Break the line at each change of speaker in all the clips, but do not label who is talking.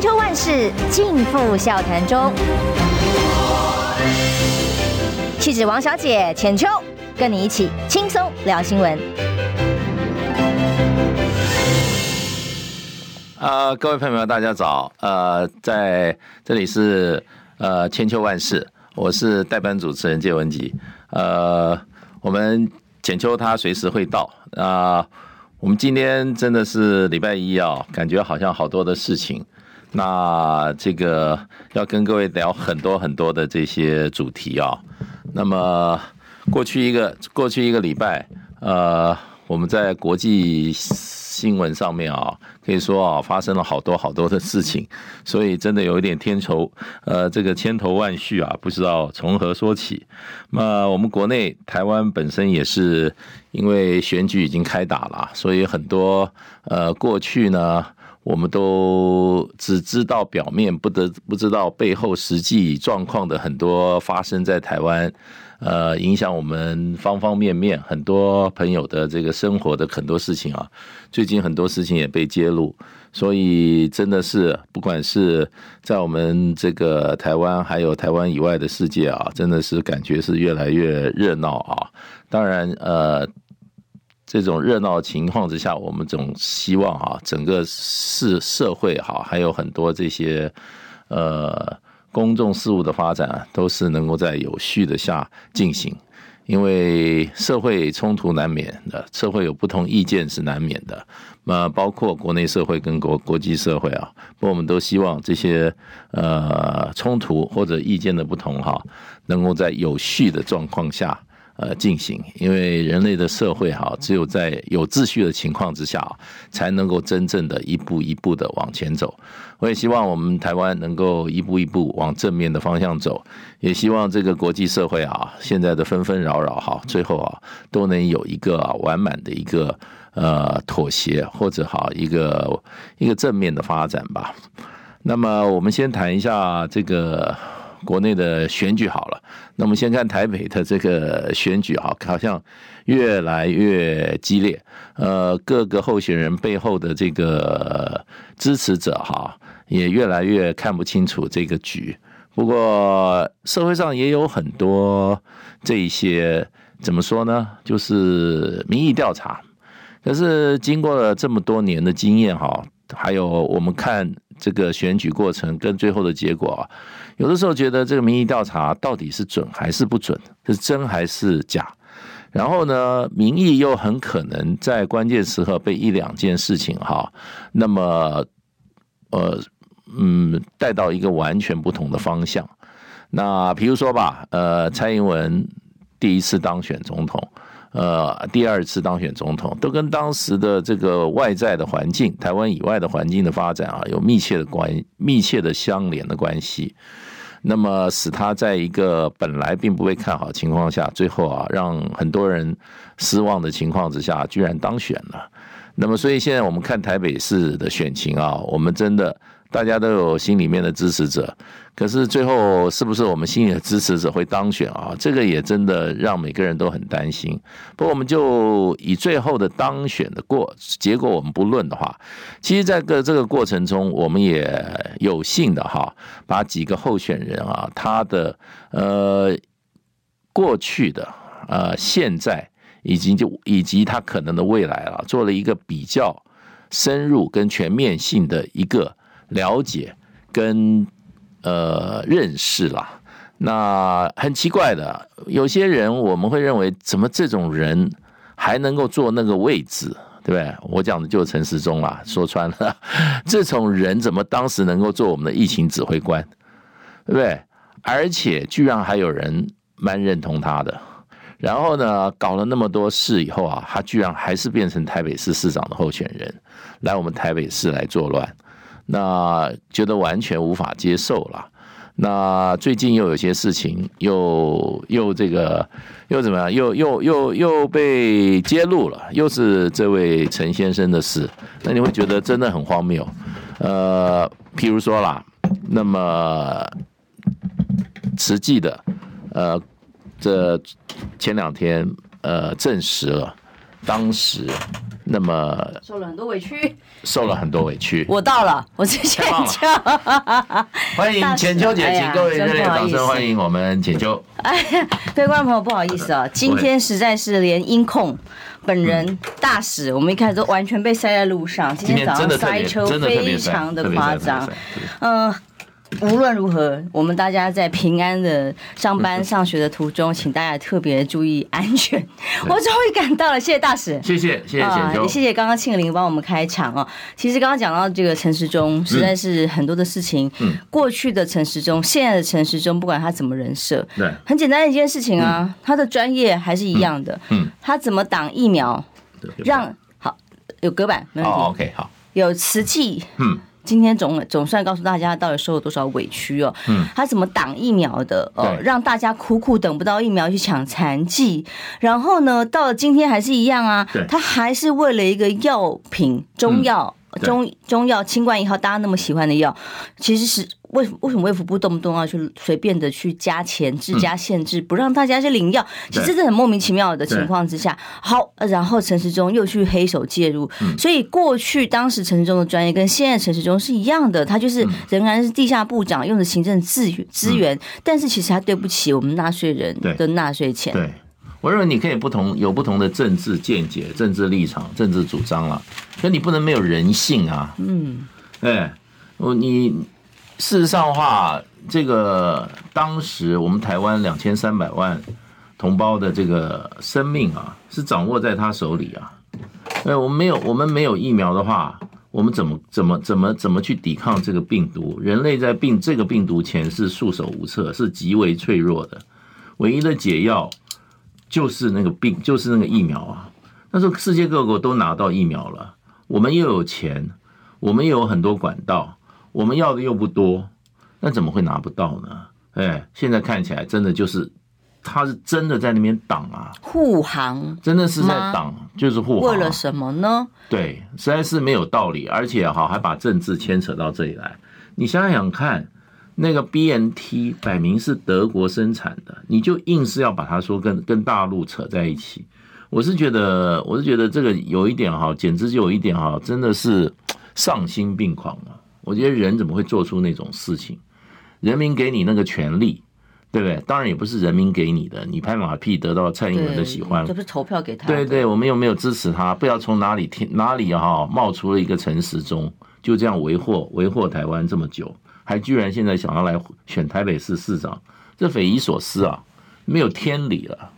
千秋万世尽付笑谈中。气质王小姐浅秋，跟你一起轻松聊新闻。
呃，各位朋友们，大家早。呃，在这里是呃千秋万世，我是代班主持人谢文吉。呃，我们浅秋他随时会到啊。呃我们今天真的是礼拜一啊，感觉好像好多的事情。那这个要跟各位聊很多很多的这些主题啊。那么过去一个过去一个礼拜，呃，我们在国际新闻上面啊，可以说啊，发生了好多好多的事情，所以真的有一点天愁，呃，这个千头万绪啊，不知道从何说起。那我们国内台湾本身也是因为选举已经开打了，所以很多呃过去呢，我们都只知道表面，不得不知道背后实际状况的很多发生在台湾。呃，影响我们方方面面，很多朋友的这个生活的很多事情啊，最近很多事情也被揭露，所以真的是不管是在我们这个台湾，还有台湾以外的世界啊，真的是感觉是越来越热闹啊。当然，呃，这种热闹情况之下，我们总希望啊，整个社社会哈，还有很多这些呃。公众事务的发展啊，都是能够在有序的下进行，因为社会冲突难免的，社会有不同意见是难免的。那包括国内社会跟国国际社会啊，我们都希望这些呃冲突或者意见的不同哈，能够在有序的状况下。呃，进行，因为人类的社会哈，只有在有秩序的情况之下，才能够真正的一步一步的往前走。我也希望我们台湾能够一步一步往正面的方向走，也希望这个国际社会啊，现在的纷纷扰扰哈，最后啊，都能有一个完满的一个呃妥协，或者好一个一个正面的发展吧。那么，我们先谈一下这个。国内的选举好了，那我们先看台北的这个选举哈，好像越来越激烈。呃，各个候选人背后的这个支持者哈，也越来越看不清楚这个局。不过社会上也有很多这一些怎么说呢？就是民意调查。可是经过了这么多年的经验哈，还有我们看这个选举过程跟最后的结果啊。有的时候觉得这个民意调查到底是准还是不准，是真还是假？然后呢，民意又很可能在关键时刻被一两件事情哈，那么呃嗯带到一个完全不同的方向。那比如说吧，呃，蔡英文第一次当选总统，呃，第二次当选总统，都跟当时的这个外在的环境，台湾以外的环境的发展啊，有密切的关密切的相连的关系。那么使他在一个本来并不被看好的情况下，最后啊，让很多人失望的情况之下，居然当选了。那么，所以现在我们看台北市的选情啊，我们真的。大家都有心里面的支持者，可是最后是不是我们心里的支持者会当选啊？这个也真的让每个人都很担心。不过我们就以最后的当选的过结果我们不论的话，其实在个这个过程中，我们也有幸的哈，把几个候选人啊，他的呃过去的呃现在以及就以及他可能的未来啊，做了一个比较深入跟全面性的一个。了解跟呃认识啦，那很奇怪的，有些人我们会认为，怎么这种人还能够坐那个位置，对不对？我讲的就是陈时中啦，说穿了，这种人怎么当时能够做我们的疫情指挥官，对不对？而且居然还有人蛮认同他的，然后呢，搞了那么多事以后啊，他居然还是变成台北市市长的候选人，来我们台北市来作乱。那觉得完全无法接受了。那最近又有些事情又，又这个又怎么样？又又又又被揭露了，又是这位陈先生的事。那你会觉得真的很荒谬。呃，譬如说啦，那么实际的，呃，这前两天呃证实了，当时那么
受了很多委屈，
受了很多委屈。
我到了，我是浅秋，
欢迎浅秋姐，请各位热烈掌声欢迎我们浅秋。
哎呀，各位观众朋友，不好意思啊，今天实在是连音控。本人大使，我们一开始都完全被塞在路上。今天早上塞车非常的夸张。嗯，无论如何，我们大家在平安的上班上学的途中，请大家特别注意安全。我终于赶到了，谢谢大使，
谢谢谢谢浅秋，
谢谢刚刚庆玲帮我们开场哦。其实刚刚讲到这个陈时中，实在是很多的事情。嗯，过去的陈时中，现在的陈时中，不管他怎么人设，对，很简单的一件事情啊，他的专业还是一样的。嗯。他怎么挡疫苗？让好有隔板没问题。
Oh, OK，好。
有瓷器，嗯，今天总总算告诉大家到底受了多少委屈哦。嗯，他怎么挡疫苗的？哦，让大家苦苦等不到疫苗去抢残疾，然后呢，到了今天还是一样啊。他还是为了一个药品中药。中中药清冠一号，大家那么喜欢的药，其实是为为什么卫福部动不动要去随便的去加钱、质加限制，不让大家去领药？其实这是很莫名其妙的情况之下，好，然后陈时中又去黑手介入，所以过去当时陈时中的专业跟现在陈时中是一样的，他就是仍然是地下部长，用的行政资源资源，但是其实他对不起我们纳税人的纳税钱。
对。我认为你可以不同有不同的政治见解、政治立场、政治主张了，可你不能没有人性啊。嗯，哎，我你事实上的话，这个当时我们台湾两千三百万同胞的这个生命啊，是掌握在他手里啊。哎，我们没有我们没有疫苗的话，我们怎么怎么怎么怎么去抵抗这个病毒？人类在病这个病毒前是束手无策，是极为脆弱的，唯一的解药。就是那个病，就是那个疫苗啊！那时候世界各国都拿到疫苗了，我们又有钱，我们又有很多管道，我们要的又不多，那怎么会拿不到呢？哎，现在看起来真的就是，他是真的在那边挡啊，
护航，真的是在挡，
就是护航。
为了什么呢？
对，实在是没有道理，而且哈还把政治牵扯到这里来，你想想看。那个 BNT 摆明是德国生产的，你就硬是要把它说跟跟大陆扯在一起，我是觉得，我是觉得这个有一点哈，简直就有一点哈，真的是丧心病狂啊！我觉得人怎么会做出那种事情？人民给你那个权利，对不对？当然也不是人民给你的，你拍马屁得到蔡英文的喜欢，
这不是投票给他？
对对，我们又没有支持他，不知道从哪里听哪里哈冒出了一个陈时中，就这样为祸为祸台湾这么久。还居然现在想要来选台北市市长，这匪夷所思啊，没有天理了。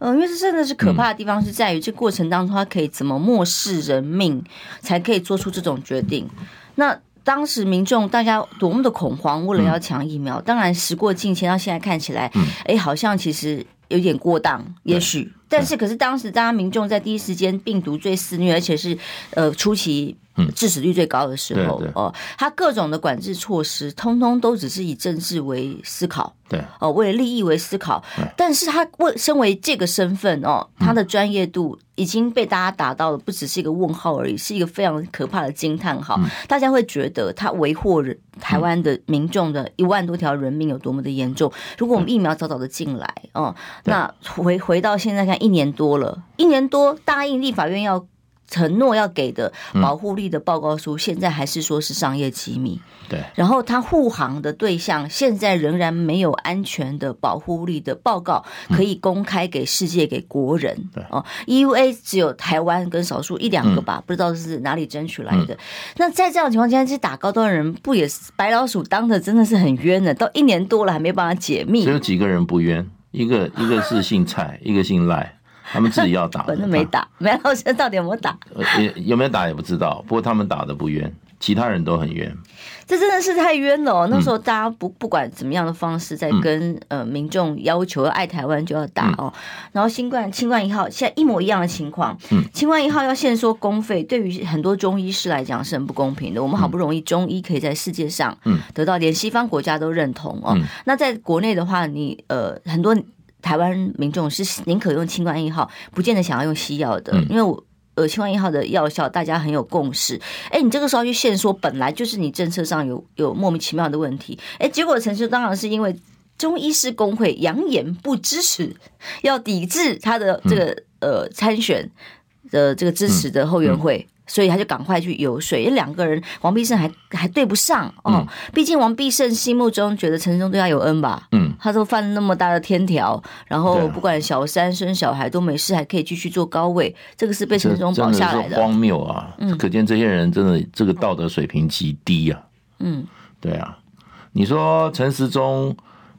嗯，因为这真的是可怕的地方，是在于这过程当中，他可以怎么漠视人命，才可以做出这种决定。那当时民众大家多么的恐慌，为了要抢疫苗，当然时过境迁，到现在看起来，哎，好像其实有点过当，也许。但是，可是当时大家民众在第一时间病毒最肆虐，而且是呃初期。致死率最高的时候哦，他各种的管制措施，通通都只是以政治为思考，对哦，为了利益为思考。但是他为身为这个身份哦，他的专业度已经被大家打到了，不只是一个问号而已，是一个非常可怕的惊叹号。大家会觉得他维护人台湾的民众的一万多条人命有多么的严重。如果我们疫苗早早的进来哦，那回回到现在看一年多了，一年多答应立法院要。承诺要给的保护力的报告书，现在还是说是商业机密。对，然后他护航的对象，现在仍然没有安全的保护力的报告可以公开给世界给国人。对哦，EUA 只有台湾跟少数一两个吧，不知道是哪里争取来的。那在这样的情况下，这些打高端的人不也是白老鼠当的，真的是很冤的。到一年多了还没办法解密，
只有几个人不冤，一个一个是姓蔡，一个姓赖。他们自己要打，
反正没打，没老师到底有没有打？
也有没有打也不知道。不过他们打的不冤，其他人都很冤。
这真的是太冤了。那时候大家不不管怎么样的方式，在跟呃民众要求要爱台湾就要打哦。然后新冠新冠一号现在一模一样的情况。嗯，新冠一号要限缩公费，对于很多中医师来讲是很不公平的。我们好不容易中医可以在世界上嗯得到连西方国家都认同哦。那在国内的话，你呃很多。台湾民众是宁可用清冠一号，不见得想要用西药的，因为我呃清冠一号的药效大家很有共识。哎，你这个时候去限缩，本来就是你政策上有有莫名其妙的问题。哎，结果陈述当然是因为中医师工会扬言不支持，要抵制他的这个呃参选。的这个支持的后援会。嗯嗯所以他就赶快去游说，因为两个人王必胜还还对不上哦。毕竟王必胜心目中觉得陈时中对他有恩吧，嗯，他都犯了那么大的天条，然后不管小三生小孩都没事，还可以继续做高位，这个是被陈时中保下来的。
荒谬啊！嗯，可见这些人真的这个道德水平极低啊。嗯，对啊，你说陈时中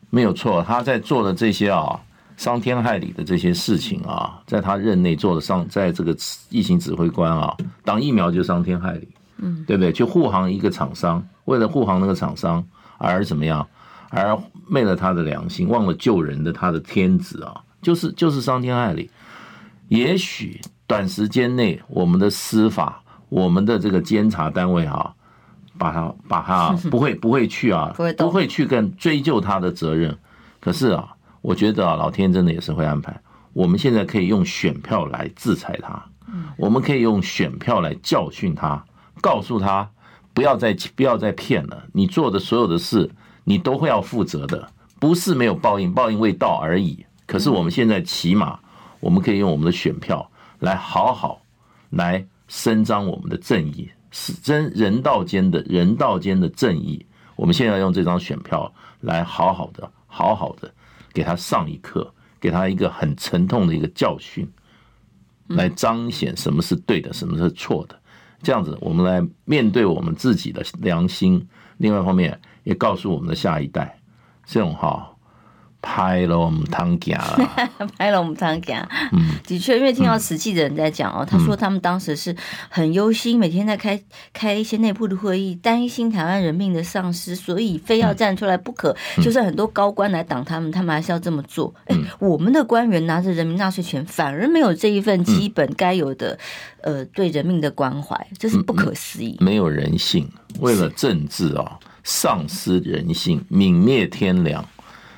没有错，他在做的这些啊。伤天害理的这些事情啊，在他任内做的伤，在这个疫情指挥官啊，挡疫苗就伤天害理，嗯，对不对？去护航一个厂商，为了护航那个厂商而怎么样，而昧了他的良心，忘了救人的他的天职啊，就是就是伤天害理。也许短时间内，我们的司法，我们的这个监察单位啊，把他把他 不会不会去啊，不会去跟追究他的责任，可是啊。我觉得啊，老天真的也是会安排。我们现在可以用选票来制裁他，我们可以用选票来教训他，告诉他不要再不要再骗了。你做的所有的事，你都会要负责的，不是没有报应，报应未到而已。可是我们现在起码，我们可以用我们的选票来好好来伸张我们的正义，是真人道间的人道间的正义。我们现在要用这张选票来好好的，好好的。给他上一课，给他一个很沉痛的一个教训，来彰显什么是对的，什么是错的。这样子，我们来面对我们自己的良心。另外一方面，也告诉我们的下一代，这种哈。拍了我们汤家，
拍了我们汤家。嗯，的确，因为听到慈济的人在讲哦，他说他们当时是很忧心，每天在开开一些内部的会议，担心台湾人命的丧失，所以非要站出来不可。就算很多高官来挡他们，他们还是要这么做。哎，我们的官员拿着人民纳税钱，反而没有这一份基本该有的呃对人民的关怀，这是不可思议。
没有人性，为了政治啊，丧失人性，泯灭天良。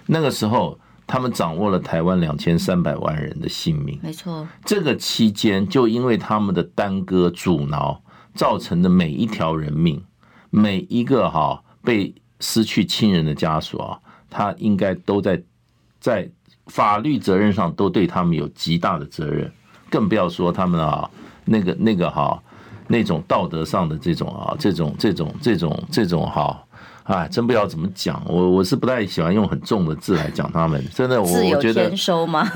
那个时候，他们掌握了台湾两千三百万人的性命。
没错，
这个期间就因为他们的耽搁阻挠，造成的每一条人命，每一个哈被失去亲人的家属啊，他应该都在在法律责任上都对他们有极大的责任，更不要说他们啊那个那个哈那种道德上的这种啊这种这种这种这种哈。哎，真不知道怎么讲，我我是不太喜欢用很重的字来讲他们，真的，我我觉得，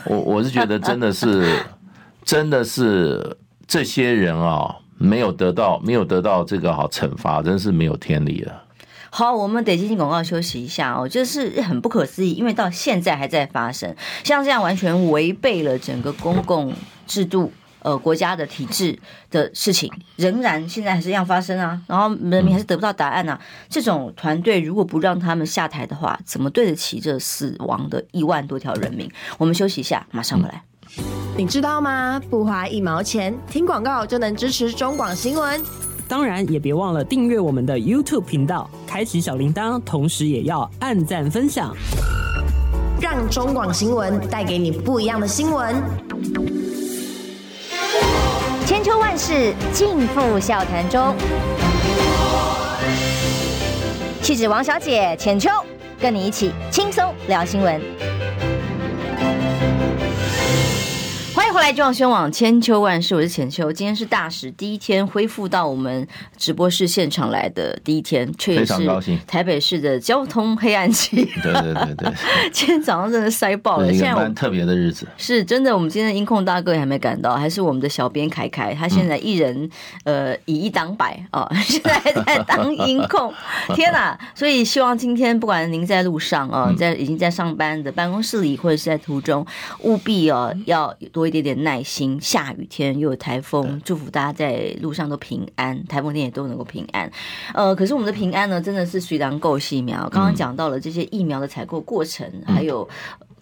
我我是觉得真的是，真的是这些人啊，没有得到没有得到这个好惩罚，真是没有天理了。
好，我们得进行广告休息一下哦，就是很不可思议，因为到现在还在发生，像这样完全违背了整个公共制度。呃，国家的体制的事情仍然现在还是一样发生啊，然后人民还是得不到答案啊。这种团队如果不让他们下台的话，怎么对得起这死亡的一万多条人民？我们休息一下，马上回来。
你知道吗？不花一毛钱，听广告就能支持中广新闻。
当然，也别忘了订阅我们的 YouTube 频道，开启小铃铛，同时也要按赞分享，
让中广新闻带给你不一样的新闻。秋万事尽付笑谈中，气质王小姐浅秋，跟你一起轻松聊新闻。
后来中央宣网千秋万世，我是浅秋。今天是大使第一天恢复到我们直播室现场来的第一天，却也是台北市的交通黑暗期。
对对对对，
今天早上真的塞爆了。现在蛮
特别的日子，
是真的。我们今天的音控大哥也还没赶到，还是我们的小编凯凯，他现在一人呃以一当百啊，现在还在当音控。天哪！所以希望今天不管您在路上啊，在已经在上班的办公室里，或者是在途中，务必哦要多一点点。耐心，下雨天又有台风，祝福大家在路上都平安，台风天也都能够平安。呃，可是我们的平安呢，真的是虽然够细苗。刚刚讲到了这些疫苗的采购过程，嗯、还有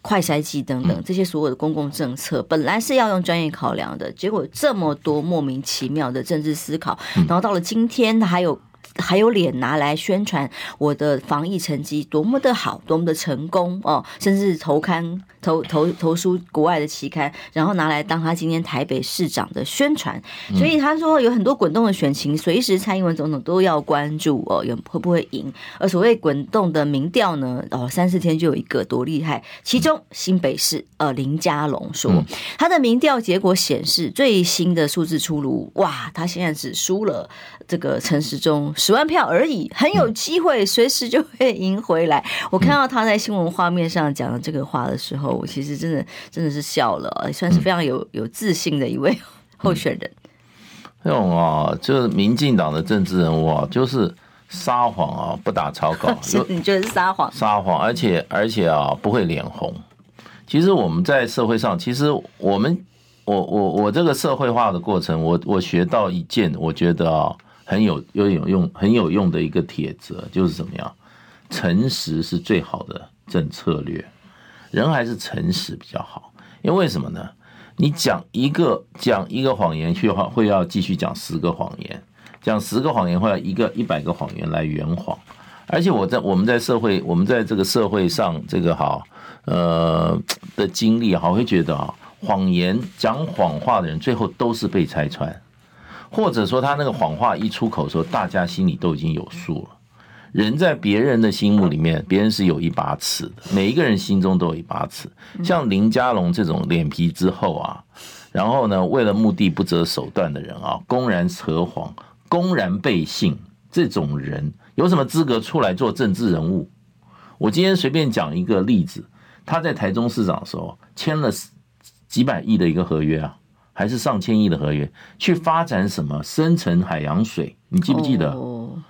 快筛剂等等这些所有的公共政策，本来是要用专业考量的，结果这么多莫名其妙的政治思考，然后到了今天，它还有。还有脸拿来宣传我的防疫成绩多么的好，多么的成功哦，甚至投刊投投投书国外的期刊，然后拿来当他今天台北市长的宣传。所以他说有很多滚动的选情，随时蔡英文总统都要关注哦，有会不会赢？而所谓滚动的民调呢？哦，三四天就有一个多厉害。其中新北市呃林佳龙说，他的民调结果显示最新的数字出炉，哇，他现在只输了这个陈时中十万票而已，很有机会随时就会赢回来。我看到他在新闻画面上讲的这个话的时候，我其实真的真的是笑了，算是非常有有自信的一位候选人。
这种啊，就是民进党的政治人物啊，就是撒谎啊，不打草稿，
你就是撒谎，
撒谎，而且而且啊，不会脸红。其实我们在社会上，其实我们我我我这个社会化的过程，我我学到一件，我觉得啊，很有有有用很有用的一个铁则，就是怎么样，诚实是最好的政策略，人还是诚实比较好，因为什么呢？你讲一个讲一个谎言，去话会要继续讲十个谎言，讲十个谎言会要一个一百个谎言来圆谎。而且我在我们在社会，我们在这个社会上这个好呃的经历，好会觉得啊，谎言讲谎话的人最后都是被拆穿，或者说他那个谎话一出口的时候，大家心里都已经有数了。人在别人的心目里面，别人是有一把尺的。每一个人心中都有一把尺。像林佳龙这种脸皮之厚啊，然后呢，为了目的不择手段的人啊，公然扯谎，公然背信，这种人有什么资格出来做政治人物？我今天随便讲一个例子，他在台中市长的时候签了几百亿的一个合约啊，还是上千亿的合约，去发展什么深层海洋水？你记不记得？哦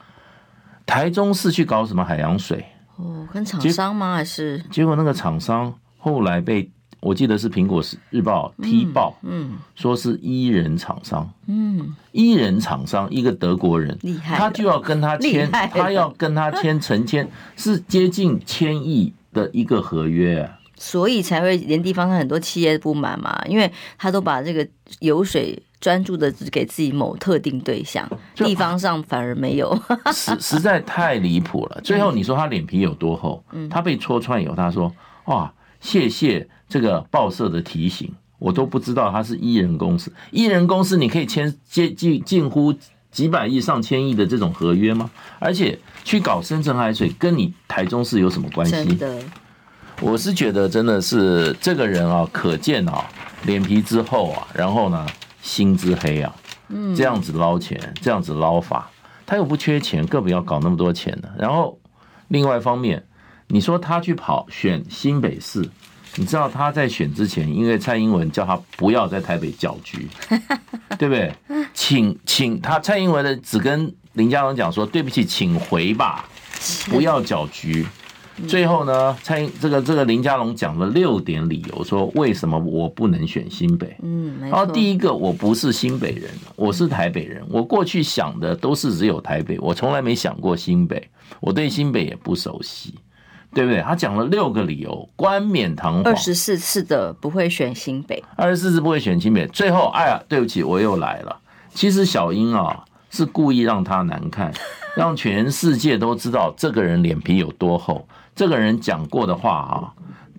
台中市去搞什么海洋水？
哦，跟厂商吗？还是
结果那个厂商后来被我记得是苹果日报踢爆，嗯，说是伊人厂商，嗯，伊人厂商一个德国人，厉害，他就要跟他签，他要跟他签成千是接近千亿的一个合约，
所以才会连地方上很多企业不满嘛，因为他都把这个油水。专注的只给自己某特定对象，地方上反而没有，
实实在太离谱了。最后你说他脸皮有多厚？他被戳穿以后，他说：“哇，谢谢这个报社的提醒，我都不知道他是艺人公司。艺人公司你可以签接近近乎几百亿、上千亿的这种合约吗？而且去搞深层海水，跟你台中市有什么关系？”真的，我是觉得真的是这个人啊，可见啊，脸皮之厚啊，然后呢？心之黑啊，嗯这样子捞钱，这样子捞法，他又不缺钱，更不要搞那么多钱呢。然后，另外一方面，你说他去跑选新北市，你知道他在选之前，因为蔡英文叫他不要在台北搅局，对不对？请请他蔡英文的只跟林佳龙讲说，对不起，请回吧，不要搅局。最后呢，蔡这个这个林佳龙讲了六点理由，说为什么我不能选新北。嗯，然后第一个，我不是新北人，我是台北人。我过去想的都是只有台北，我从来没想过新北。我对新北也不熟悉，对不对？他讲了六个理由，冠冕堂皇，二
十四次的不会选新北，
二十四次不会选新北。最后，哎呀，对不起，我又来了。其实小英啊，是故意让他难看，让全世界都知道这个人脸皮有多厚。这个人讲过的话啊，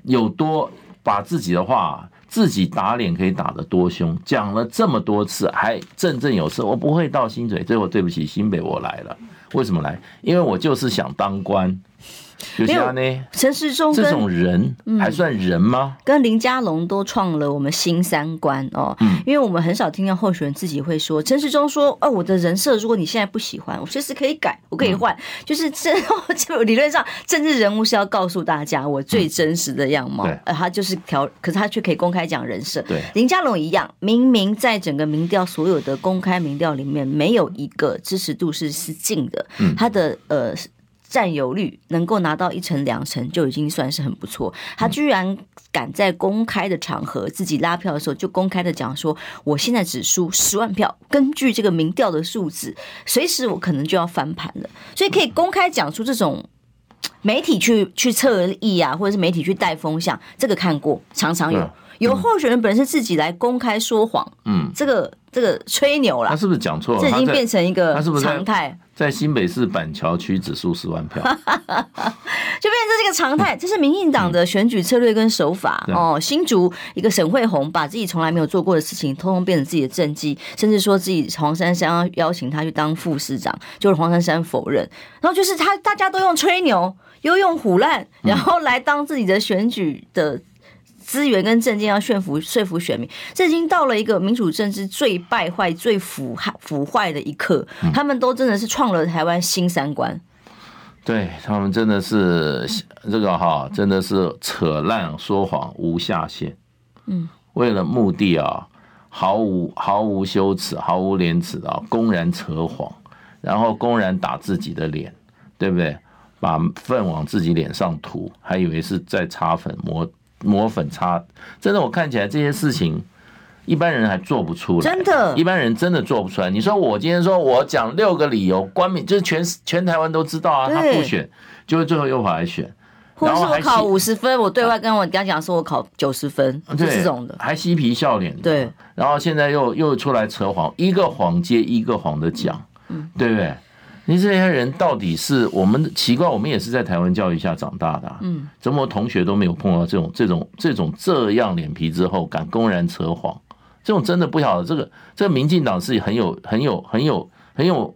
有多把自己的话自己打脸可以打得多凶，讲了这么多次还振振有词。我不会到新北，最后对不起新北，我来了。为什么来？因为我就是想当官。就是呢，
陈时中
这种人还算人吗？
嗯、跟林佳龙都创了我们新三观哦。嗯，因为我们很少听到候选人自己会说，陈时中说：“哦，我的人设，如果你现在不喜欢，我随时可以改，我可以换。嗯”就是这，就 理论上，政治人物是要告诉大家我最真实的样貌。呃、嗯，他就是调，可是他却可以公开讲人设。对，林佳龙一样，明明在整个民调所有的公开民调里面，没有一个支持度是是近的。嗯，他的呃。占有率能够拿到一成两成就已经算是很不错。他居然敢在公开的场合自己拉票的时候就公开的讲说，我现在只输十万票，根据这个民调的数字，随时我可能就要翻盘了。所以可以公开讲出这种媒体去去侧翼啊，或者是媒体去带风向，这个看过常常有。有候选人本身自己来公开说谎，嗯，这个这个吹牛啦，
他是不是讲错了？
这已经变成一
个
常态？
在新北市板桥区只输十万票，就变
成这是个常态。这是民进党的选举策略跟手法、嗯、哦。新竹一个沈惠红把自己从来没有做过的事情，通通变成自己的政绩，甚至说自己黄珊珊要邀请他去当副市长，就是黄珊珊否认。然后就是他大家都用吹牛，又用唬烂，然后来当自己的选举的。资源跟政见要说服说服选民，这已经到了一个民主政治最败坏、最腐害腐坏的一刻。他们都真的是创了台湾新三观。
对，他们真的是这个哈，真的是扯烂说谎无下限。嗯，为了目的啊，毫无毫无羞耻、毫无廉耻啊公然扯谎，然后公然打自己的脸，对不对？把粪往自己脸上涂，还以为是在擦粉抹。抹粉擦，真的，我看起来这些事情，一般人还做不出来。
真的，
一般人真的做不出来。你说我今天说我讲六个理由，官民就是全全台湾都知道啊，他不选，就是最后又跑来选。
或是我考五十分，我对外跟我跟他讲说我考九十分，就这种的，
还嬉皮笑脸的。
对，
然后现在又又出来扯谎，一个谎接一个谎的讲，嗯，对不对？你这些人到底是我们奇怪？我们也是在台湾教育下长大的，嗯，怎么同学都没有碰到这种这种这种这样脸皮之后敢公然扯谎？这种真的不晓得。这个这个民进党是很有很有很有很有，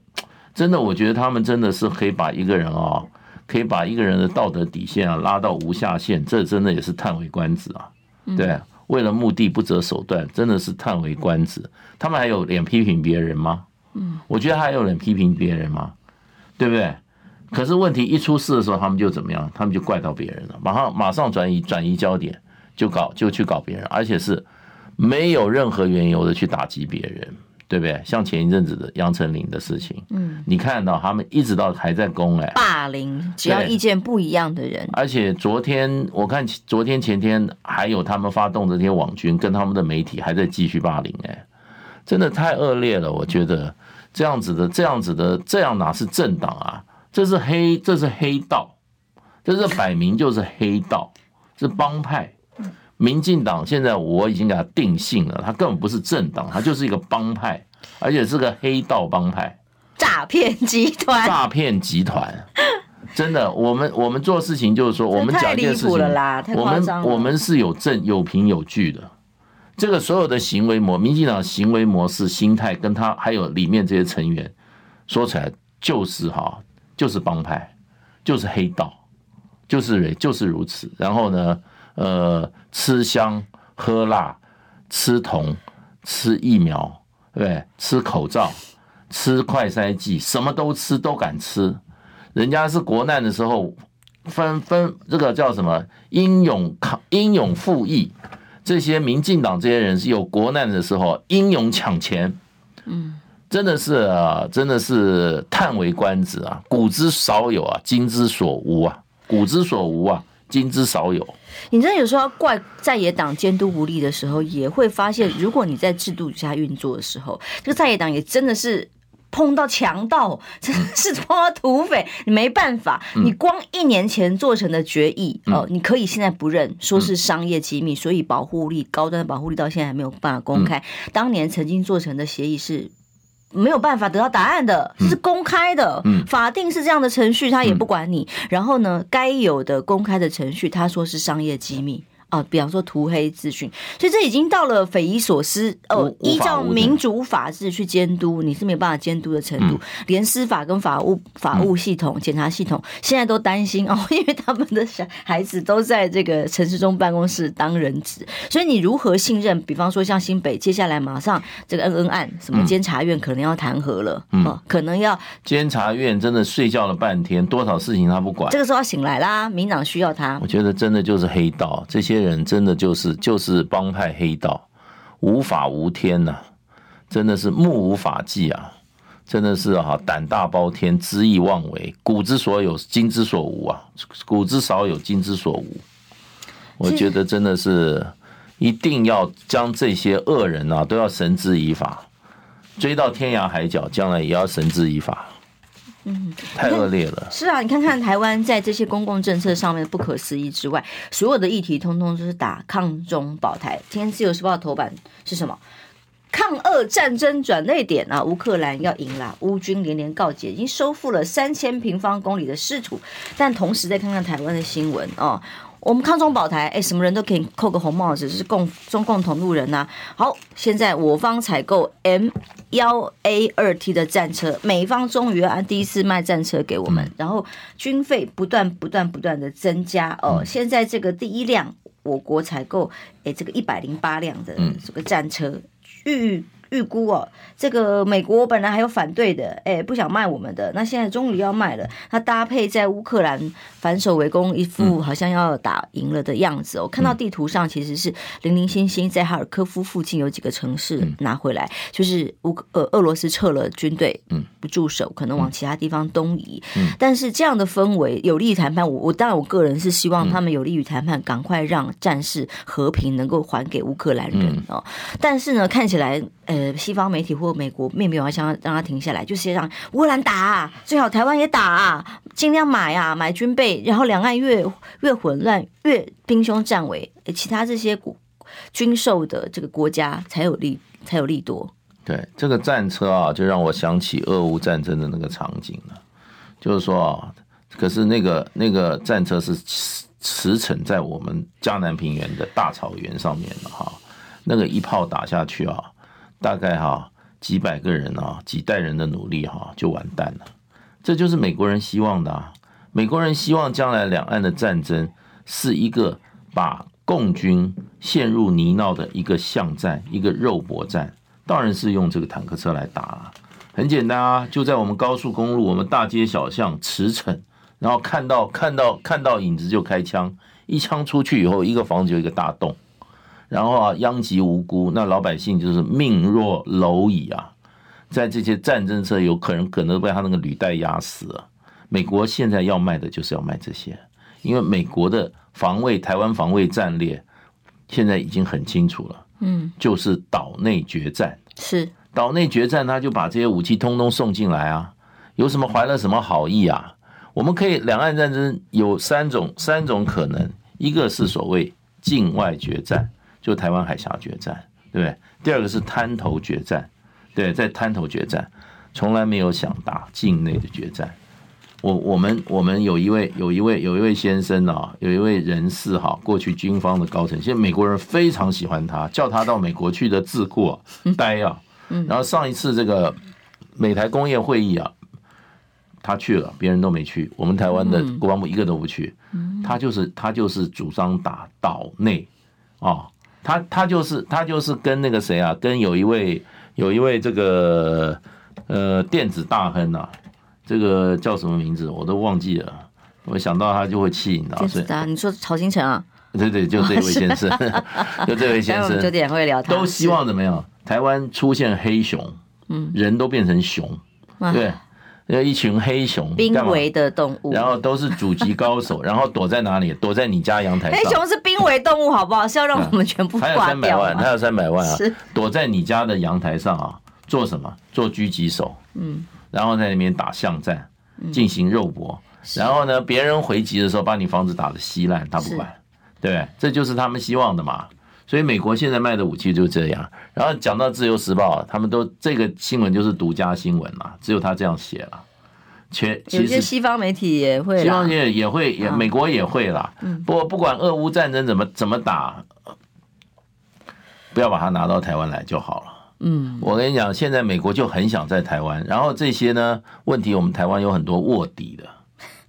真的，我觉得他们真的是可以把一个人啊，可以把一个人的道德底线啊拉到无下限，这真的也是叹为观止啊！对，为了目的不择手段，真的是叹为观止。他们还有脸批评别人吗？嗯，我觉得还有脸批评别人吗？对不对？可是问题一出事的时候，他们就怎么样？他们就怪到别人了，马上马上转移转移焦点，就搞就去搞别人，而且是没有任何缘由的去打击别人，对不对？像前一阵子的杨丞琳的事情，嗯，你看到他们一直到还在攻哎，
霸凌，只要意见不一样的人。
而且昨天我看昨天前天还有他们发动的这些网军跟他们的媒体还在继续霸凌哎，真的太恶劣了，我觉得。这样子的，这样子的，这样哪是政党啊？这是黑，这是黑道，这是摆明就是黑道，是帮派。民进党现在我已经给他定性了，他根本不是政党，他就是一个帮派，而且是个黑道帮派，
诈骗集团，
诈骗集团。真的，我们我们做事情就是说，我们讲一件事情，我们我们是有证有凭有据的。这个所有的行为模，民进党行为模式、心态，跟他还有里面这些成员，说起来就是哈，就是帮派，就是黑道，就是就是如此。然后呢，呃，吃香喝辣，吃铜，吃疫苗，对？吃口罩，吃快筛剂，什么都吃，都敢吃。人家是国难的时候，分分这个叫什么？英勇抗，英勇赴义。这些民进党这些人是有国难的时候英勇抢钱，嗯，真的是啊，真的是叹为观止啊！古之少有啊，今之所无啊，古之所无啊，今之少有。
你真的有时候怪在野党监督无力的时候，也会发现，如果你在制度下运作的时候，这个在野党也真的是。碰到强盗，真是碰到土匪，你没办法。你光一年前做成的决议哦，你可以现在不认，说是商业机密，所以保护力高端的保护力到现在还没有办法公开。当年曾经做成的协议是没有办法得到答案的，是公开的，法定是这样的程序，他也不管你。然后呢，该有的公开的程序，他说是商业机密。啊，比方说涂黑资讯，所以这已经到了匪夷所思哦。依照民主法治去监督，你是没有办法监督的程度。连司法跟法务法务系统、检察系统现在都担心哦，因为他们的小孩子都在这个城市中办公室当人质，所以你如何信任？比方说像新北，接下来马上这个恩恩案，什么监察院可能要弹劾了，哦，可能要
监察院真的睡觉了半天，多少事情他不管，
这个时候要醒来啦，民党需要他。
我觉得真的就是黑道这些。人真的就是就是帮派黑道，无法无天呐、真的是目无法纪啊，真的是哈胆大包天，恣意妄为，古之所有，今之所无啊，古之少有，今之所无。我觉得真的是一定要将这些恶人啊都要绳之以法，追到天涯海角，将来也要绳之以法。嗯，太恶劣了。
是啊，你看看台湾在这些公共政策上面不可思议之外，所有的议题通通都是打抗中保台。今天自由时报的头版是什么？抗俄战争转捩点啊，乌克兰要赢了，乌军连连告捷，已经收复了三千平方公里的失土。但同时再看看台湾的新闻哦。我们抗中保台，哎，什么人都可以扣个红帽子，是共中共同路人呐、啊。好，现在我方采购 M 幺 A 二 T 的战车，美方终于按第一次卖战车给我们，然后军费不断不断不断的增加哦。现在这个第一辆我国采购，哎，这个一百零八辆的这个战车预。预估哦，这个美国本来还有反对的，哎，不想卖我们的，那现在终于要卖了。它搭配在乌克兰反守为攻，一副好像要打赢了的样子哦。看到地图上其实是零零星星，在哈尔科夫附近有几个城市拿回来，就是乌呃俄罗斯撤了军队，嗯，不驻守，可能往其他地方东移。但是这样的氛围有利于谈判，我我当然我个人是希望他们有利于谈判，赶快让战事和平能够还给乌克兰人哦。但是呢，看起来。呃，西方媒体或美国并没有想让他停下来，就是让乌克兰打啊，最好台湾也打啊，尽量买啊，买军备，然后两岸越越混乱，越兵凶战危，其他这些国军售的这个国家才有利，才有利多。
对，这个战车啊，就让我想起俄乌战争的那个场景了，就是说啊，可是那个那个战车是驰驰骋在我们嘉南平原的大草原上面的哈，那个一炮打下去啊。大概哈几百个人啊，几代人的努力哈就完蛋了。这就是美国人希望的啊。美国人希望将来两岸的战争是一个把共军陷入泥淖的一个巷战，一个肉搏战。当然是用这个坦克车来打了。很简单啊，就在我们高速公路，我们大街小巷驰骋，然后看到看到看到影子就开枪，一枪出去以后，一个房子就一个大洞。然后啊，殃及无辜，那老百姓就是命若蝼蚁啊，在这些战争车有可能可能被他那个履带压死了。美国现在要卖的就是要卖这些，因为美国的防卫台湾防卫战略现在已经很清楚了，嗯，就是岛内决战，
是
岛内决战，他就把这些武器通通送进来啊，有什么怀了什么好意啊？我们可以两岸战争有三种三种可能，一个是所谓境外决战。就台湾海峡决战，对不对？第二个是滩头决战，对，在滩头决战，从来没有想打境内的决战。我我们我们有一位有一位有一位先生啊，有一位人士哈，过去军方的高层，现在美国人非常喜欢他，叫他到美国去的智库待啊。然后上一次这个美台工业会议啊，他去了，别人都没去，我们台湾的国防部一个都不去。他就是他就是主张打岛内啊。他他就是他就是跟那个谁啊，跟有一位有一位这个呃电子大亨啊，这个叫什么名字我都忘记了，我想到他就会气，你知道？电子大，
你说曹兴诚啊？
对对，就这位先生，就这位先生，
九点会聊他，
都希望怎么样？台湾出现黑熊，嗯，人都变成熊，对。有一群黑熊，
濒危的动物，
然后都是祖级高手，然后躲在哪里？躲在你家阳台上。
黑熊是濒危动物，好不好？是要让我们全部挂掉。
他有三百万，他有三百万啊！躲在你家的阳台上啊，做什么？做狙击手。嗯，然后在那边打巷战，进行肉搏。然后呢，别人回击的时候，把你房子打得稀烂，他不管。对，这就是他们希望的嘛。所以美国现在卖的武器就这样。然后讲到《自由时报》，他们都这个新闻就是独家新闻嘛，只有他这样写了。全其实
有些西方媒体也会，
西方也也会，也美国也会啦。不过不管俄乌战争怎么怎么打，不要把它拿到台湾来就好了。嗯，我跟你讲，现在美国就很想在台湾，然后这些呢问题，我们台湾有很多卧底的，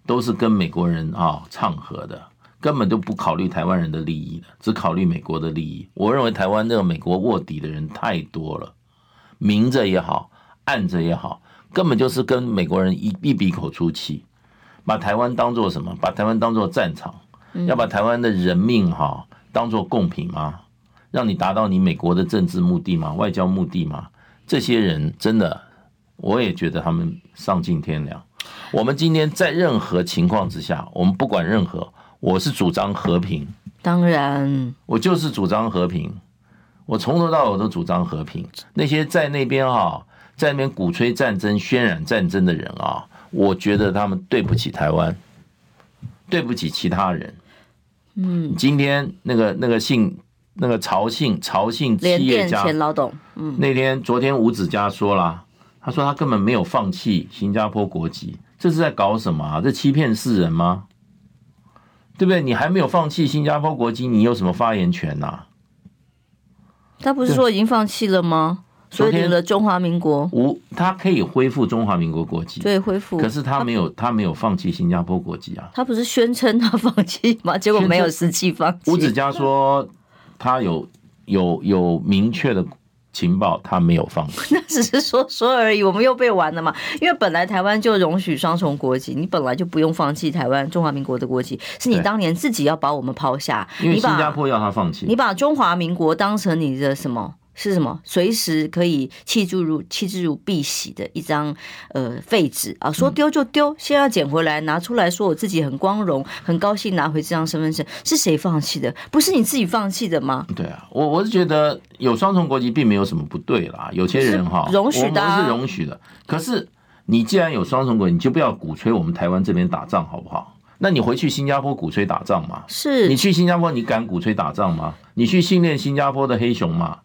都是跟美国人啊唱和的。根本就不考虑台湾人的利益的，只考虑美国的利益。我认为台湾这个美国卧底的人太多了，明着也好，暗着也好，根本就是跟美国人一一鼻口出气，把台湾当做什么？把台湾当做战场，要把台湾的人命哈当做贡品吗？让你达到你美国的政治目的吗？外交目的吗？这些人真的，我也觉得他们丧尽天良。我们今天在任何情况之下，我们不管任何。我是主张和平，
当然，
我就是主张和平。我从头到尾都主张和平。那些在那边哈，在那边鼓吹战争、渲染战争的人啊，我觉得他们对不起台湾，对不起其他人。
嗯，
今天那个那个姓那个曹姓曹姓企业家
前老董，嗯，
那天昨天吴子嘉说了，他说他根本没有放弃新加坡国籍，这是在搞什么啊？这欺骗世人吗？对不对？你还没有放弃新加坡国籍，你有什么发言权呐？
他不是说已经放弃了吗？所以领了中华民国，
无他可以恢复中华民国国籍，
对，恢复。
可是他没有，他没有放弃新加坡国籍啊。
他不是宣称他放弃吗？结果没有实际放弃。
吴子嘉说他有有有明确的情报，他没有放弃。
那只是说说而已，我们又被玩了嘛？因为本来台湾就容许双重国籍，你本来就不用放弃台湾中华民国的国籍，是你当年自己要把我们抛下。
因为新加坡要他放弃，
你把中华民国当成你的什么？是什么？随时可以弃之如弃之如敝屣的一张呃废纸啊！说丢就丢，现在要捡回来拿出来说我自己很光荣、很高兴拿回这张身份证，是谁放弃的？不是你自己放弃的吗？
对啊，我我是觉得有双重国籍并没有什么不对啦，有些人哈
容许的，
是容许的。可是你既然有双重国籍，你就不要鼓吹我们台湾这边打仗好不好？那你回去新加坡鼓吹打仗吗？
是
你去新加坡，你敢鼓吹打仗吗？你去训练新加坡的黑熊吗？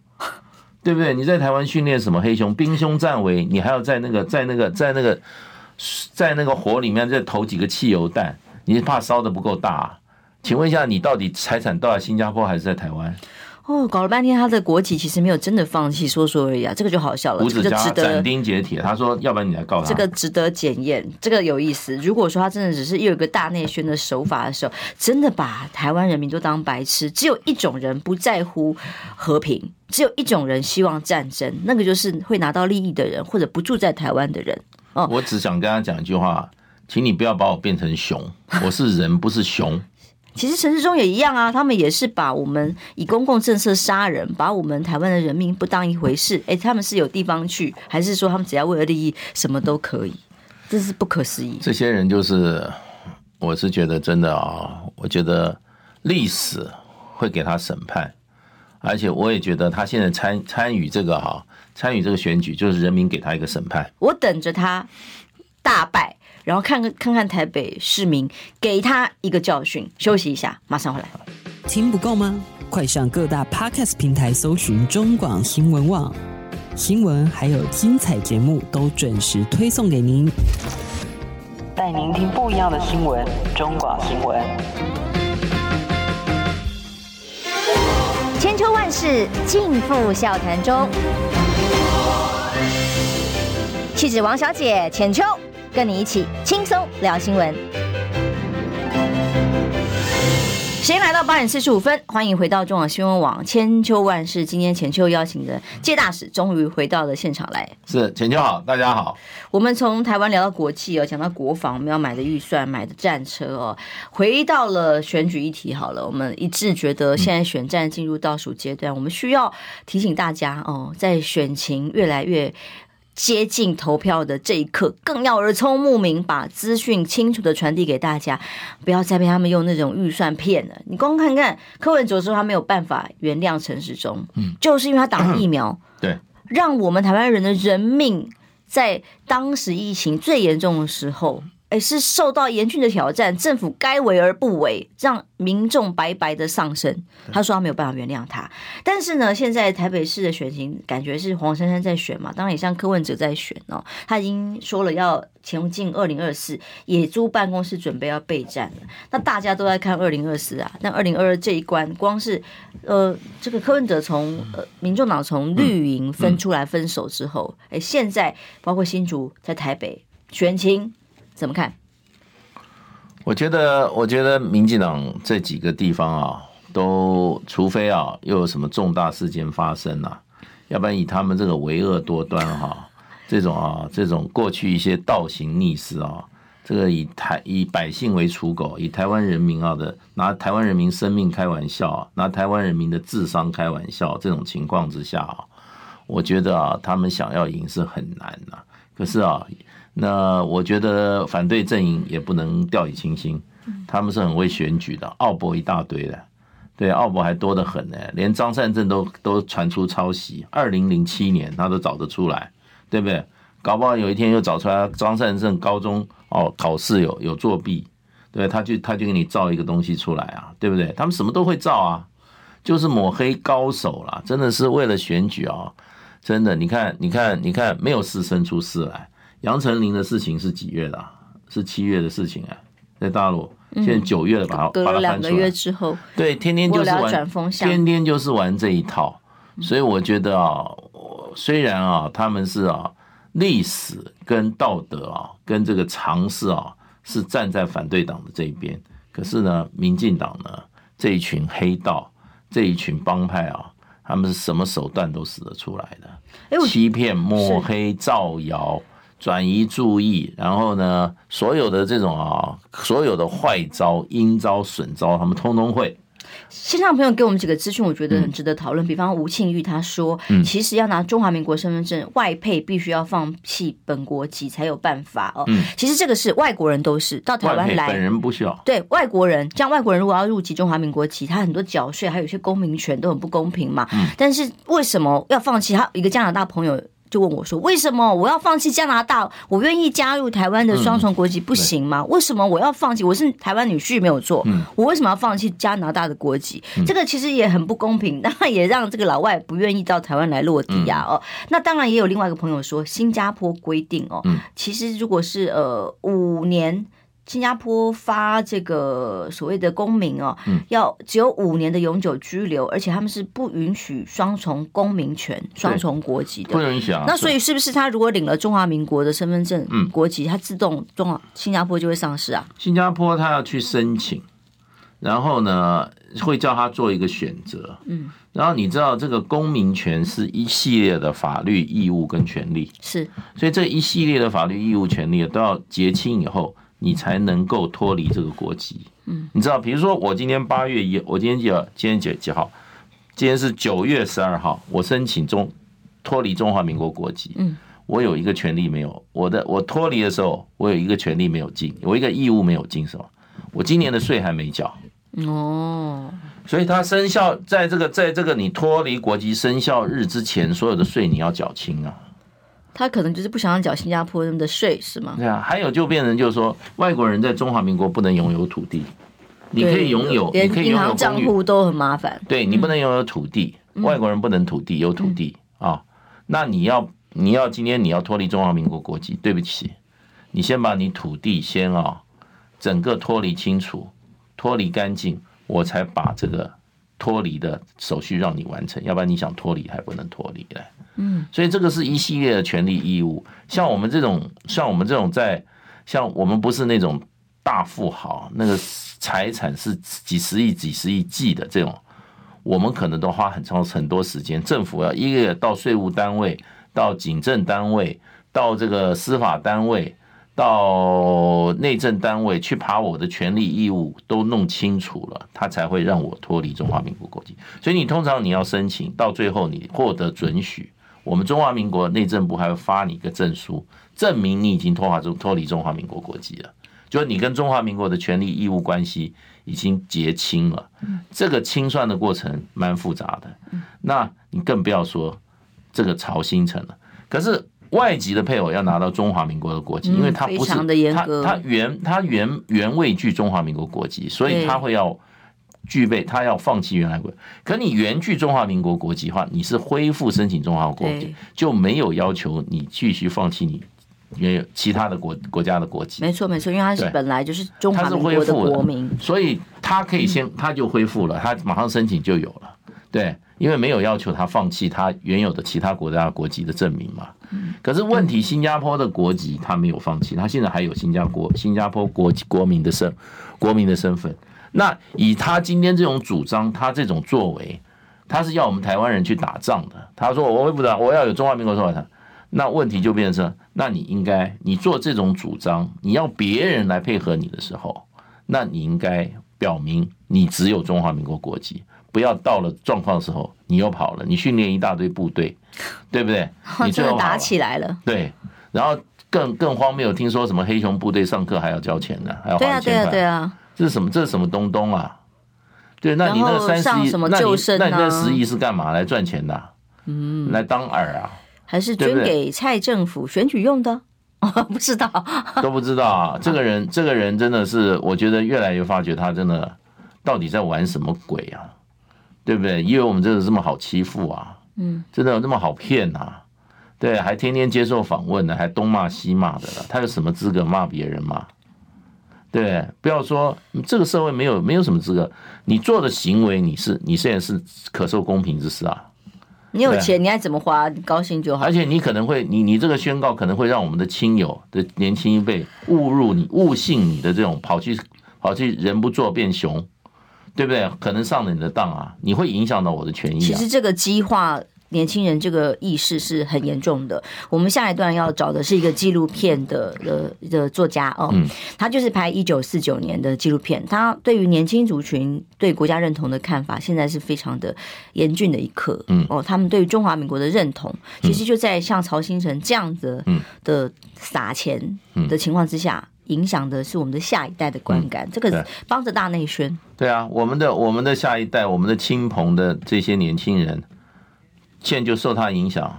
对不对？你在台湾训练什么黑熊？兵凶战危，你还要在那个在那个在那个在那个火里面再投几个汽油弹，你怕烧的不够大啊？请问一下，你到底财产到了新加坡还是在台湾？
哦，搞了半天，他的国籍其实没有真的放弃，说说而已啊，这个就好笑了。
吴子嘉
这个
斩钉截铁，他说：“要不然你来告他。”
这个值得检验，这个有意思。如果说他真的只是又有一个大内宣的手法的时候，真的把台湾人民都当白痴。只有一种人不在乎和平，只有一种人希望战争，那个就是会拿到利益的人，或者不住在台湾的人。哦，
我只想跟他讲一句话，请你不要把我变成熊，我是人，不是熊。
其实陈时中也一样啊，他们也是把我们以公共政策杀人，把我们台湾的人民不当一回事。哎，他们是有地方去，还是说他们只要为了利益，什么都可以？这是不可思议。
这些人就是，我是觉得真的啊，我觉得历史会给他审判，而且我也觉得他现在参参与这个哈，参与这个选举，就是人民给他一个审判。
我等着他大败。然后看看看看台北市民给他一个教训，休息一下，马上回来。
听不够吗？快上各大 Podcast 平台搜寻中广新闻网，新闻还有精彩节目都准时推送给您，带您听不一样的新闻。中广新闻，
千秋万世尽付笑谈中。气质王小姐浅秋。跟你一起轻松聊新闻。
时间来到八点四十五分，欢迎回到中广新闻网千秋万世。今天浅秋邀请的介大使终于回到了现场来。
是浅秋好，大家好。
我们从台湾聊到国际哦，讲到国防，我们要买的预算、买的战车哦，回到了选举议题好了。我们一致觉得现在选战进入倒数阶段，我们需要提醒大家哦，在选情越来越。接近投票的这一刻，更要耳聪目明，把资讯清楚的传递给大家，不要再被他们用那种预算骗了。你光看看柯文哲说他没有办法原谅陈时中，嗯，就是因为他打疫苗，
对，
让我们台湾人的人命在当时疫情最严重的时候。哎，是受到严峻的挑战，政府该为而不为，让民众白白的上升。他说他没有办法原谅他，但是呢，现在台北市的选情感觉是黄珊珊在选嘛，当然也像柯文哲在选哦。他已经说了要前进二零二四，野猪办公室准备要备战了。那大家都在看二零二四啊，那二零二二这一关，光是呃这个柯文哲从呃民众党从绿营分出来分手之后，哎，现在包括新竹在台北选情。怎么看？
我觉得，我觉得民进党这几个地方啊，都除非啊又有什么重大事件发生啊，要不然以他们这个为恶多端哈，这种啊，这种过去一些倒行逆施啊，这个以台以百姓为刍狗，以台湾人民啊的拿台湾人民生命开玩笑啊，拿台湾人民的智商开玩笑，这种情况之下啊，我觉得啊，他们想要赢是很难呐。可是啊。那我觉得反对阵营也不能掉以轻心，他们是很会选举的，奥博一大堆的，对，奥博还多得很呢，连张善政都都传出抄袭，二零零七年他都找得出来，对不对？搞不好有一天又找出来张善政高中哦考试有有作弊，对，他就他就给你造一个东西出来啊，对不对？他们什么都会造啊，就是抹黑高手啦，真的是为了选举啊，真的，你看你看你看，没有事生出事来。杨丞琳的事情是几月的？是七月的事情啊，在大陆。现在九月了，把它
隔了两个月之后，
对，天天就是玩，天天就是玩这一套。所以我觉得啊，虽然啊，他们是啊，历史跟道德啊，跟这个常识啊，是站在反对党的这一边。可是呢，民进党呢，这一群黑道，这一群帮派啊，他们是什么手段都使得出来的，欺骗、抹黑、造谣。转移注意，然后呢，所有的这种啊，所有的坏招、阴招、损招，他们通通会。
线上朋友给我们几个资讯，我觉得很值得讨论。嗯、比方吴庆玉他说，嗯、其实要拿中华民国身份证外配，必须要放弃本国籍才有办法哦。嗯、其实这个是外国人都是到台湾来，
本人不需要。
对外国人，像外国人如果要入籍中华民国籍，他很多缴税，还有一些公民权都很不公平嘛。嗯、但是为什么要放弃？他一个加拿大朋友。就问我说：“为什么我要放弃加拿大？我愿意加入台湾的双重国籍，不行吗？为什么我要放弃？我是台湾女婿没有错，我为什么要放弃加拿大的国籍？这个其实也很不公平，当然也让这个老外不愿意到台湾来落地啊。哦，那当然也有另外一个朋友说，新加坡规定哦，其实如果是呃五年。”新加坡发这个所谓的公民哦，要只有五年的永久居留，而且他们是不允许双重公民权、双重国籍的。
不允许啊！
那所以是不是他如果领了中华民国的身份证、国籍，他自动中新加坡就会上市啊？
新加坡他要去申请，然后呢会叫他做一个选择。嗯，然后你知道这个公民权是一系列的法律义务跟权利，是，所以这一系列的法律义务权利都要结清以后。你才能够脱离这个国籍。嗯，你知道，比如说我今天八月一，我今天几号？今天几几号？今天是九月十二号，我申请中脱离中华民国国籍。嗯，我有一个权利没有，我的我脱离的时候，我有一个权利没有尽，我一个义务没有尽，什么？我今年的税还没缴。哦，所以它生效在这个在这个你脱离国籍生效日之前，所有的税你要缴清啊。
他可能就是不想要缴新加坡那么的税，是吗？
对啊，还有就变成就是说，外国人在中华民国不能拥有土地，你可以拥有，你可以拥有
账户都很麻烦。
对，你不能拥有土地，外国人不能土地有土地啊。那你要你要今天你要脱离中华民国国籍，对不起，你先把你土地先啊整个脱离清楚，脱离干净，我才把这个脱离的手续让你完成，要不然你想脱离还不能脱离嘞。嗯，所以这个是一系列的权利义务。像我们这种，像我们这种在，像我们不是那种大富豪，那个财产是几十亿、几十亿计的这种，我们可能都花很长很多时间。政府要一个月到税务单位、到警政单位、到这个司法单位、到内政单位去把我的权利义务都弄清楚了，他才会让我脱离中华民国国籍。所以你通常你要申请，到最后你获得准许。我们中华民国内政部还会发你一个证书，证明你已经脱华中脱离中华民国国籍了，就是你跟中华民国的权利义务关系已经结清了。这个清算的过程蛮复杂的，那你更不要说这个曹新城了。可是外籍的配偶要拿到中华民国的国籍，因为他不是他他原他原原未具中华民国国籍，所以他会要。具备他要放弃原来国，可你原具中华民国国籍的话，你是恢复申请中华国籍，就没有要求你继续放弃你原有其他的国国家的国籍。
没错没错，因为他是本来就是中华民国的国民，
所以他可以先他就恢复了，他马上申请就有了。对，因为没有要求他放弃他原有的其他国家国籍的证明嘛。可是问题，新加坡的国籍他没有放弃，他现在还有新加坡新加坡国籍国民的身国民的身份。那以他今天这种主张，他这种作为，他是要我们台湾人去打仗的。他说：“我不打，我要有中华民国身份。”那问题就变成：那你应该，你做这种主张，你要别人来配合你的时候，那你应该表明你只有中华民国国籍，不要到了状况的时候你又跑了，你训练一大堆部队，对不对？你最后
打起来了。
对，然后更更荒谬，听说什么黑熊部队上课还要交钱呢？还要花钱。
对啊，对啊，对啊。
这是什么？这是什么东东啊？对，那你那个三十亿，那你那你那十亿是干嘛来赚钱的？嗯，来当饵啊？
还是捐给蔡政府选举用的？哦，不知道，
都不知道啊。这个人，这个人真的是，我觉得越来越发觉他真的到底在玩什么鬼啊？对不对？以为我们真的这么好欺负啊？嗯，真的有那么好骗啊？对，还天天接受访问呢，还东骂西骂的了。他有什么资格骂别人吗？对，不要说这个社会没有没有什么资格，你做的行为你是你现在是可受公平之事啊。
你有钱，你爱怎么花，你高兴就好。
而且你可能会，你你这个宣告可能会让我们的亲友的年轻一辈误入你、误信你的这种跑去跑去人不做变熊，对不对？可能上了你的当啊，你会影响到我的权益啊。
其实这个激化。年轻人这个意识是很严重的。我们下一段要找的是一个纪录片的的的作家哦，他就是拍一九四九年的纪录片。他对于年轻族群对国家认同的看法，现在是非常的严峻的一刻。嗯，哦，他们对于中华民国的认同，其实就在像曹新成这样子的撒钱的情况之下，影响的是我们的下一代的观感。这个帮着大内宣。
对啊，我们的我们的下一代，我们的亲朋的这些年轻人。现在就受他影响，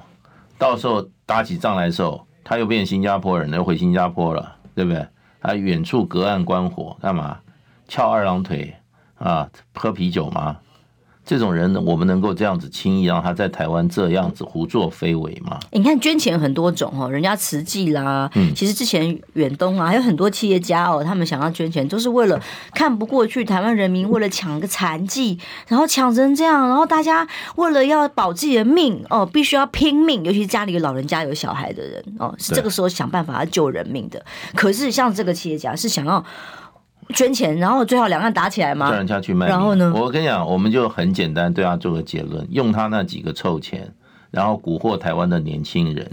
到时候打起仗来的时候，他又变新加坡人，又回新加坡了，对不对？他远处隔岸观火，干嘛？翘二郎腿啊？喝啤酒吗？这种人，我们能够这样子轻易让他在台湾这样子胡作非为吗？
你看捐钱很多种哦，人家慈济啦，嗯，其实之前远东啊，还有很多企业家哦，他们想要捐钱，都是为了看不过去台湾人民为了抢个残疾，然后抢成这样，然后大家为了要保自己的命哦，必须要拼命，尤其是家里有老人家有小孩的人哦，是这个时候想办法要救人命的。可是像这个企业家是想要。捐钱，然后最后两岸打起来吗？
叫人家去卖。
然后呢？
我跟你讲，我们就很简单对他做个结论：用他那几个臭钱，然后蛊惑台湾的年轻人，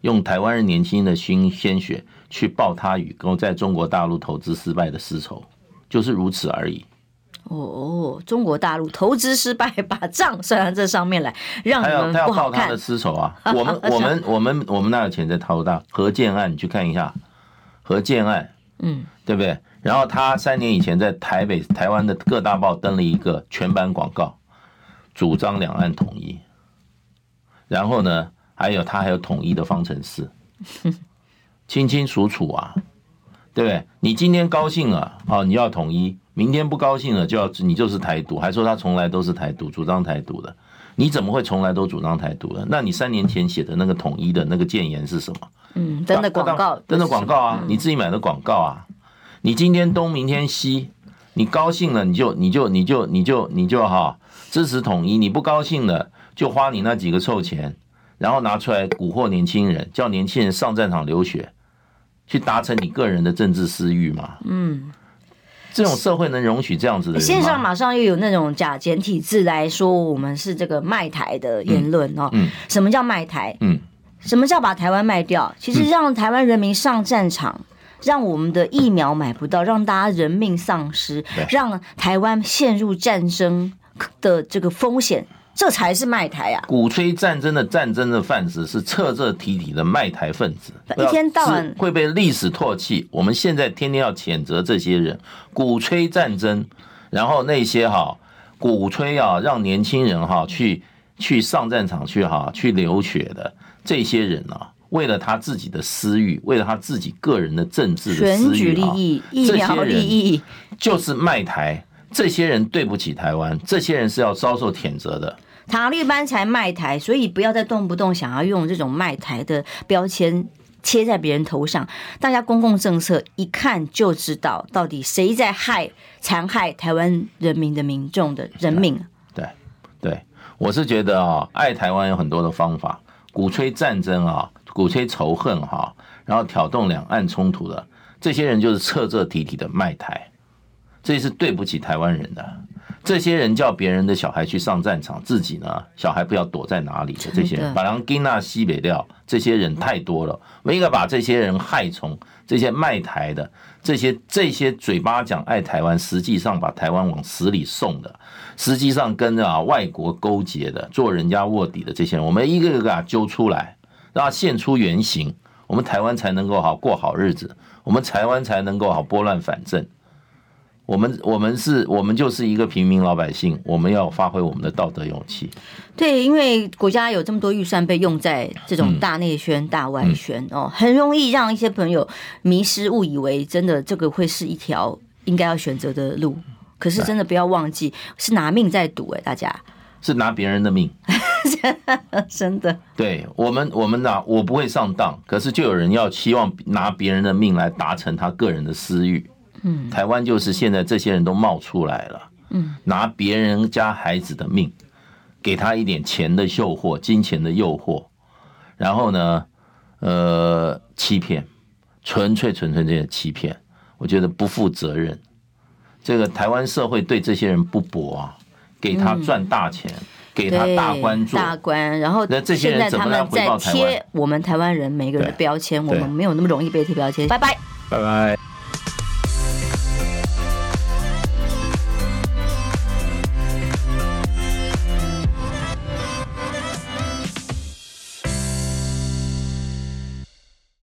用台湾人年轻人的心鲜血去报他与跟在中国大陆投资失败的私仇，就是如此而已。
哦哦，中国大陆投资失败，把账算在这上面来，让你们不好看。
他要报他的私仇啊！我们 我们我们我们那有钱在掏大？何建案，你去看一下，何建案，嗯，对不对？然后他三年以前在台北、台湾的各大报登了一个全版广告，主张两岸统一。然后呢，还有他还有统一的方程式，清清楚楚啊，对不对？你今天高兴了哦，你要统一；明天不高兴了，就要你就是台独，还说他从来都是台独，主张台独的。你怎么会从来都主张台独的？那你三年前写的那个统一的那个建言是什么？
嗯，登的广告，
登的广告啊，你自己买的广告啊。你今天东，明天西，你高兴了你就你就你就你就你就哈支持统一，你不高兴了就花你那几个臭钱，然后拿出来蛊惑年轻人，叫年轻人上战场流血，去达成你个人的政治私欲嘛？嗯，这种社会能容许这样子的？
线上马上又有那种假简体字来说我们是这个卖台的言论哦。嗯，什么叫卖台？嗯，什么叫把台湾卖掉？其实让台湾人民上战场。让我们的疫苗买不到，让大家人命丧失，让台湾陷入战争的这个风险，这才是卖台啊！
鼓吹战争的战争的贩子是彻彻底底的卖台分子，
一天到晚
会被历史唾弃。我们现在天天要谴责这些人，鼓吹战争，然后那些哈鼓吹啊，让年轻人哈去去上战场去哈去流血的这些人啊。为了他自己的私欲，为了他自己个人的政治的私欲
利益、疫苗利益，
就是卖台。这些人对不起台湾，这些人是要遭受谴责的。
塔利班才卖台，所以不要再动不动想要用这种卖台的标签贴在别人头上。大家公共政策一看就知道，到底谁在害、残害台湾人民的民众的人命。
对对，对，我是觉得啊，爱台湾有很多的方法，鼓吹战争啊。鼓吹仇恨哈，然后挑动两岸冲突的这些人就是彻彻底底的卖台，这是对不起台湾人的。这些人叫别人的小孩去上战场，自己呢小孩不要躲在哪里的这些人，把狼给那西北料，这些人太多了。我应该把这些人害虫，这些卖台的，这些这些嘴巴讲爱台湾，实际上把台湾往死里送的，实际上跟啊外国勾结的，做人家卧底的这些人，我们一个一个啊揪出来。让它现出原形，我们台湾才能够好过好日子，我们台湾才能够好拨乱反正。我们我们是，我们就是一个平民老百姓，我们要发挥我们的道德勇气。
对，因为国家有这么多预算被用在这种大内宣、大外宣哦，很容易让一些朋友迷失，误以为真的这个会是一条应该要选择的路。可是真的不要忘记，是拿命在赌哎，大家
是拿别人的命，
真的。
对我们，我们拿我不会上当，可是就有人要希望拿别人的命来达成他个人的私欲。嗯，台湾就是现在这些人都冒出来了，嗯，拿别人家孩子的命，给他一点钱的诱惑，金钱的诱惑，然后呢，呃，欺骗，纯粹纯粹这些欺骗，我觉得不负责任。这个台湾社会对这些人不薄啊，给他赚大钱，给他大关注
大官，然后那这些人怎么来回报台湾？我们台湾人每个人的标签，我们没有那么容易被贴标签。拜拜，
拜拜。